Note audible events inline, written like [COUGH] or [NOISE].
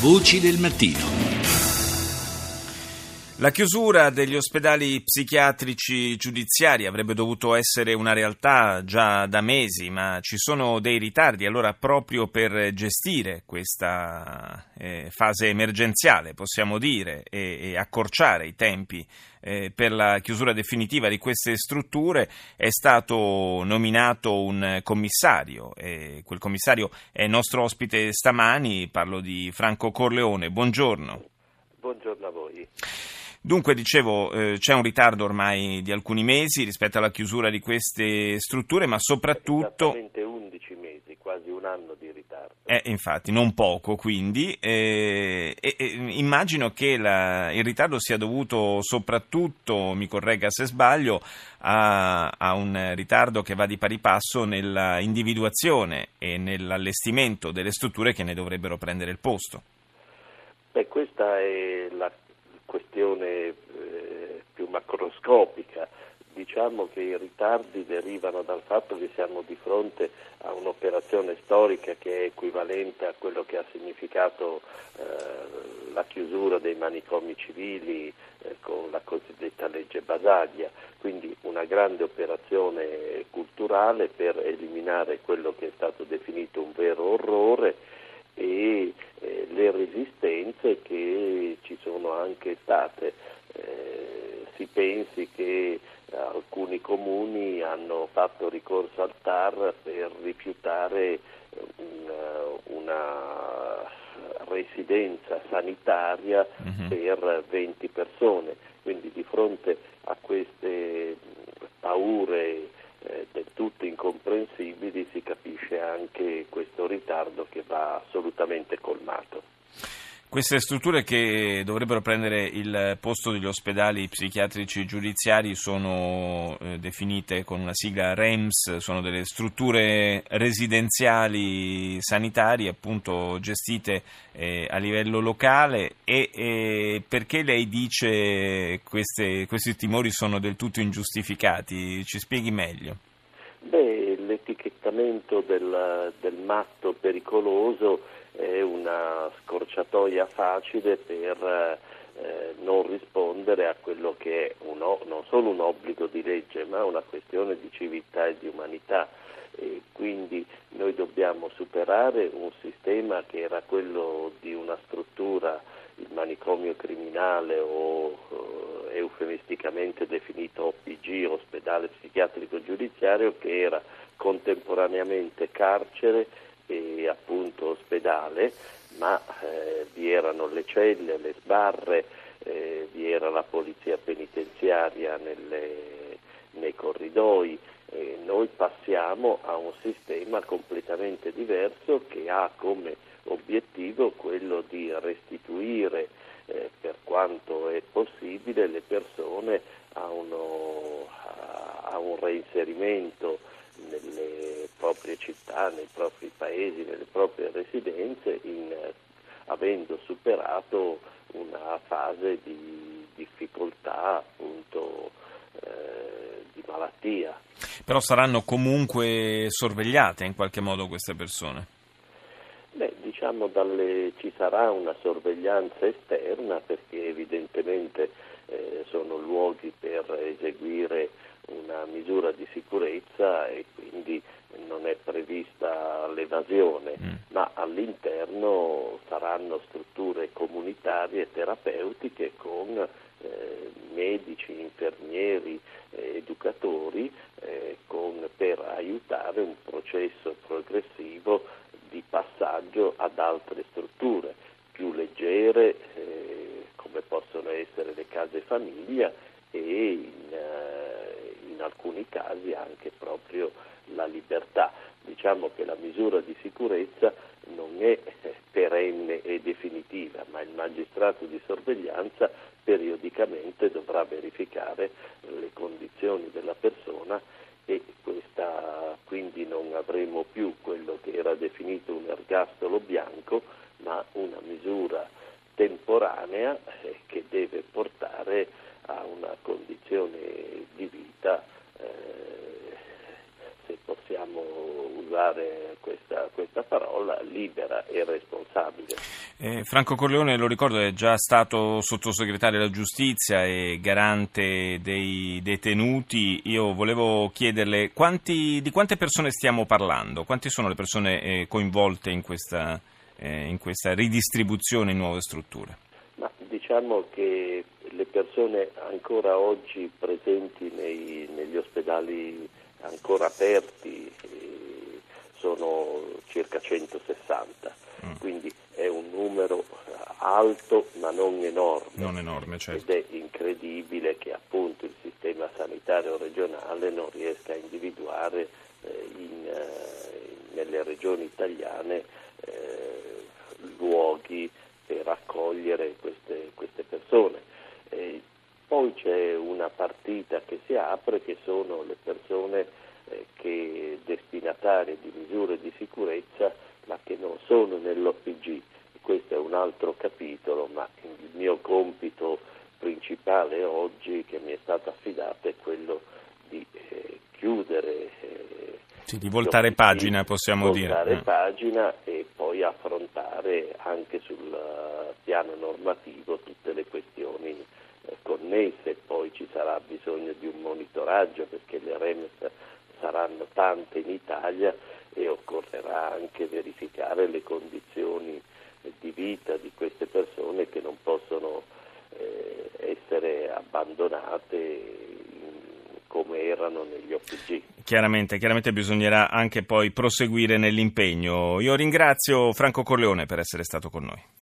Voci del mattino. La chiusura degli ospedali psichiatrici giudiziari avrebbe dovuto essere una realtà già da mesi, ma ci sono dei ritardi. Allora, proprio per gestire questa eh, fase emergenziale, possiamo dire, e, e accorciare i tempi eh, per la chiusura definitiva di queste strutture, è stato nominato un commissario. E quel commissario è nostro ospite stamani. Parlo di Franco Corleone. Buongiorno. Buongiorno a voi. Dunque, dicevo, eh, c'è un ritardo ormai di alcuni mesi rispetto alla chiusura di queste strutture, ma soprattutto... Esattamente 11 mesi, quasi un anno di ritardo. Eh, infatti, non poco, quindi. Eh, immagino che la, il ritardo sia dovuto soprattutto, mi corregga se sbaglio, a, a un ritardo che va di pari passo nella individuazione e nell'allestimento delle strutture che ne dovrebbero prendere il posto. Beh, questa è la questione eh, più macroscopica. Diciamo che i ritardi derivano dal fatto che siamo di fronte a un'operazione storica che è equivalente a quello che ha significato eh, la chiusura dei manicomi civili eh, con la cosiddetta legge Basaglia, quindi una grande operazione culturale per eliminare quello che è stato definito un vero orrore e eh, le resistenze che ci sono anche state. Eh, si pensi che alcuni comuni hanno fatto ricorso al TAR per rifiutare una, una residenza sanitaria uh-huh. per 20 persone, quindi di fronte a queste paure eh, del tutto incomprensibili si capisce anche questo ritardo che va assolutamente colmato. Queste strutture che dovrebbero prendere il posto degli ospedali psichiatrici giudiziari sono eh, definite con una sigla REMS, sono delle strutture residenziali sanitarie appunto gestite eh, a livello locale e eh, perché lei dice queste, questi timori sono del tutto ingiustificati? Ci spieghi meglio. Beh, l'etichettamento del, del matto pericoloso è una scorciatoia facile per eh, non rispondere a quello che è uno, non solo un obbligo di legge, ma una questione di civiltà e di umanità. E quindi noi dobbiamo superare un sistema che era quello di una struttura, il manicomio criminale o eufemisticamente definito OPG, ospedale psichiatrico giudiziario, che era contemporaneamente carcere e appunto ospedale, ma eh, vi erano le celle, le sbarre, eh, vi era la polizia penitenziaria nelle, nei corridoi. Eh, noi passiamo a un sistema completamente diverso che ha come obiettivo quello di restituire eh, per quanto è possibile le persone a, uno, a, a un reinserimento nelle proprie città, nei propri paesi, nelle proprie residenze, in, avendo superato una fase di difficoltà, appunto, eh, di malattia. Però saranno comunque sorvegliate in qualche modo queste persone? Diciamo dalle, ci sarà una sorveglianza esterna perché evidentemente eh, sono luoghi per eseguire una misura di sicurezza e quindi non è prevista l'evasione, mm. ma all'interno saranno strutture comunitarie terapeutiche con eh, medici, infermieri, eh, educatori eh, con, per aiutare un processo progressivo di passaggio ad altre strutture più leggere eh, come possono essere le case famiglia e in, eh, in alcuni casi anche proprio la libertà. Diciamo che la misura di sicurezza non è [LAUGHS] perenne e definitiva, ma il magistrato di sorveglianza periodicamente dovrà verificare le condizioni della persona e questa, quindi non avremo più quello che era definito un ergastolo bianco, ma una misura temporanea eh, che deve portare a una condizione di vita, eh, se possiamo usare questa, questa, parola, libera e responsabile. Eh, Franco Corleone, lo ricordo, è già stato sottosegretario della giustizia e garante dei detenuti. Io volevo chiederle quanti, di quante persone stiamo parlando? Quante sono le persone eh, coinvolte in questa, eh, in questa, ridistribuzione in nuove strutture? Ma diciamo che le persone ancora oggi presenti nei, negli ospedali ancora aperti sono circa 160, mm. quindi è un numero alto ma non enorme. Non enorme certo. Ed è incredibile che appunto il sistema sanitario regionale non riesca a individuare eh, in, eh, nelle regioni italiane eh, luoghi per accogliere queste, queste persone. poi c'è una partita che si apre che sono le persone eh, che destinatarie di misure di sicurezza ma che non sono nell'OPG. Questo è un altro capitolo, ma il mio compito principale oggi che mi è stato affidato è quello di eh, chiudere. Eh, sì, di voltare pagina, possiamo voltare dire. Voltare eh. pagina e poi affrontare anche sul piano normativo tutte le questioni eh, connesse. Poi ci sarà bisogno di un monitoraggio perché le REMS saranno tante in Italia e occorrerà anche verificare le condizioni di vita di queste persone che non possono eh, essere abbandonate come erano negli OPG. Chiaramente, chiaramente bisognerà anche poi proseguire nell'impegno. Io ringrazio Franco Corleone per essere stato con noi.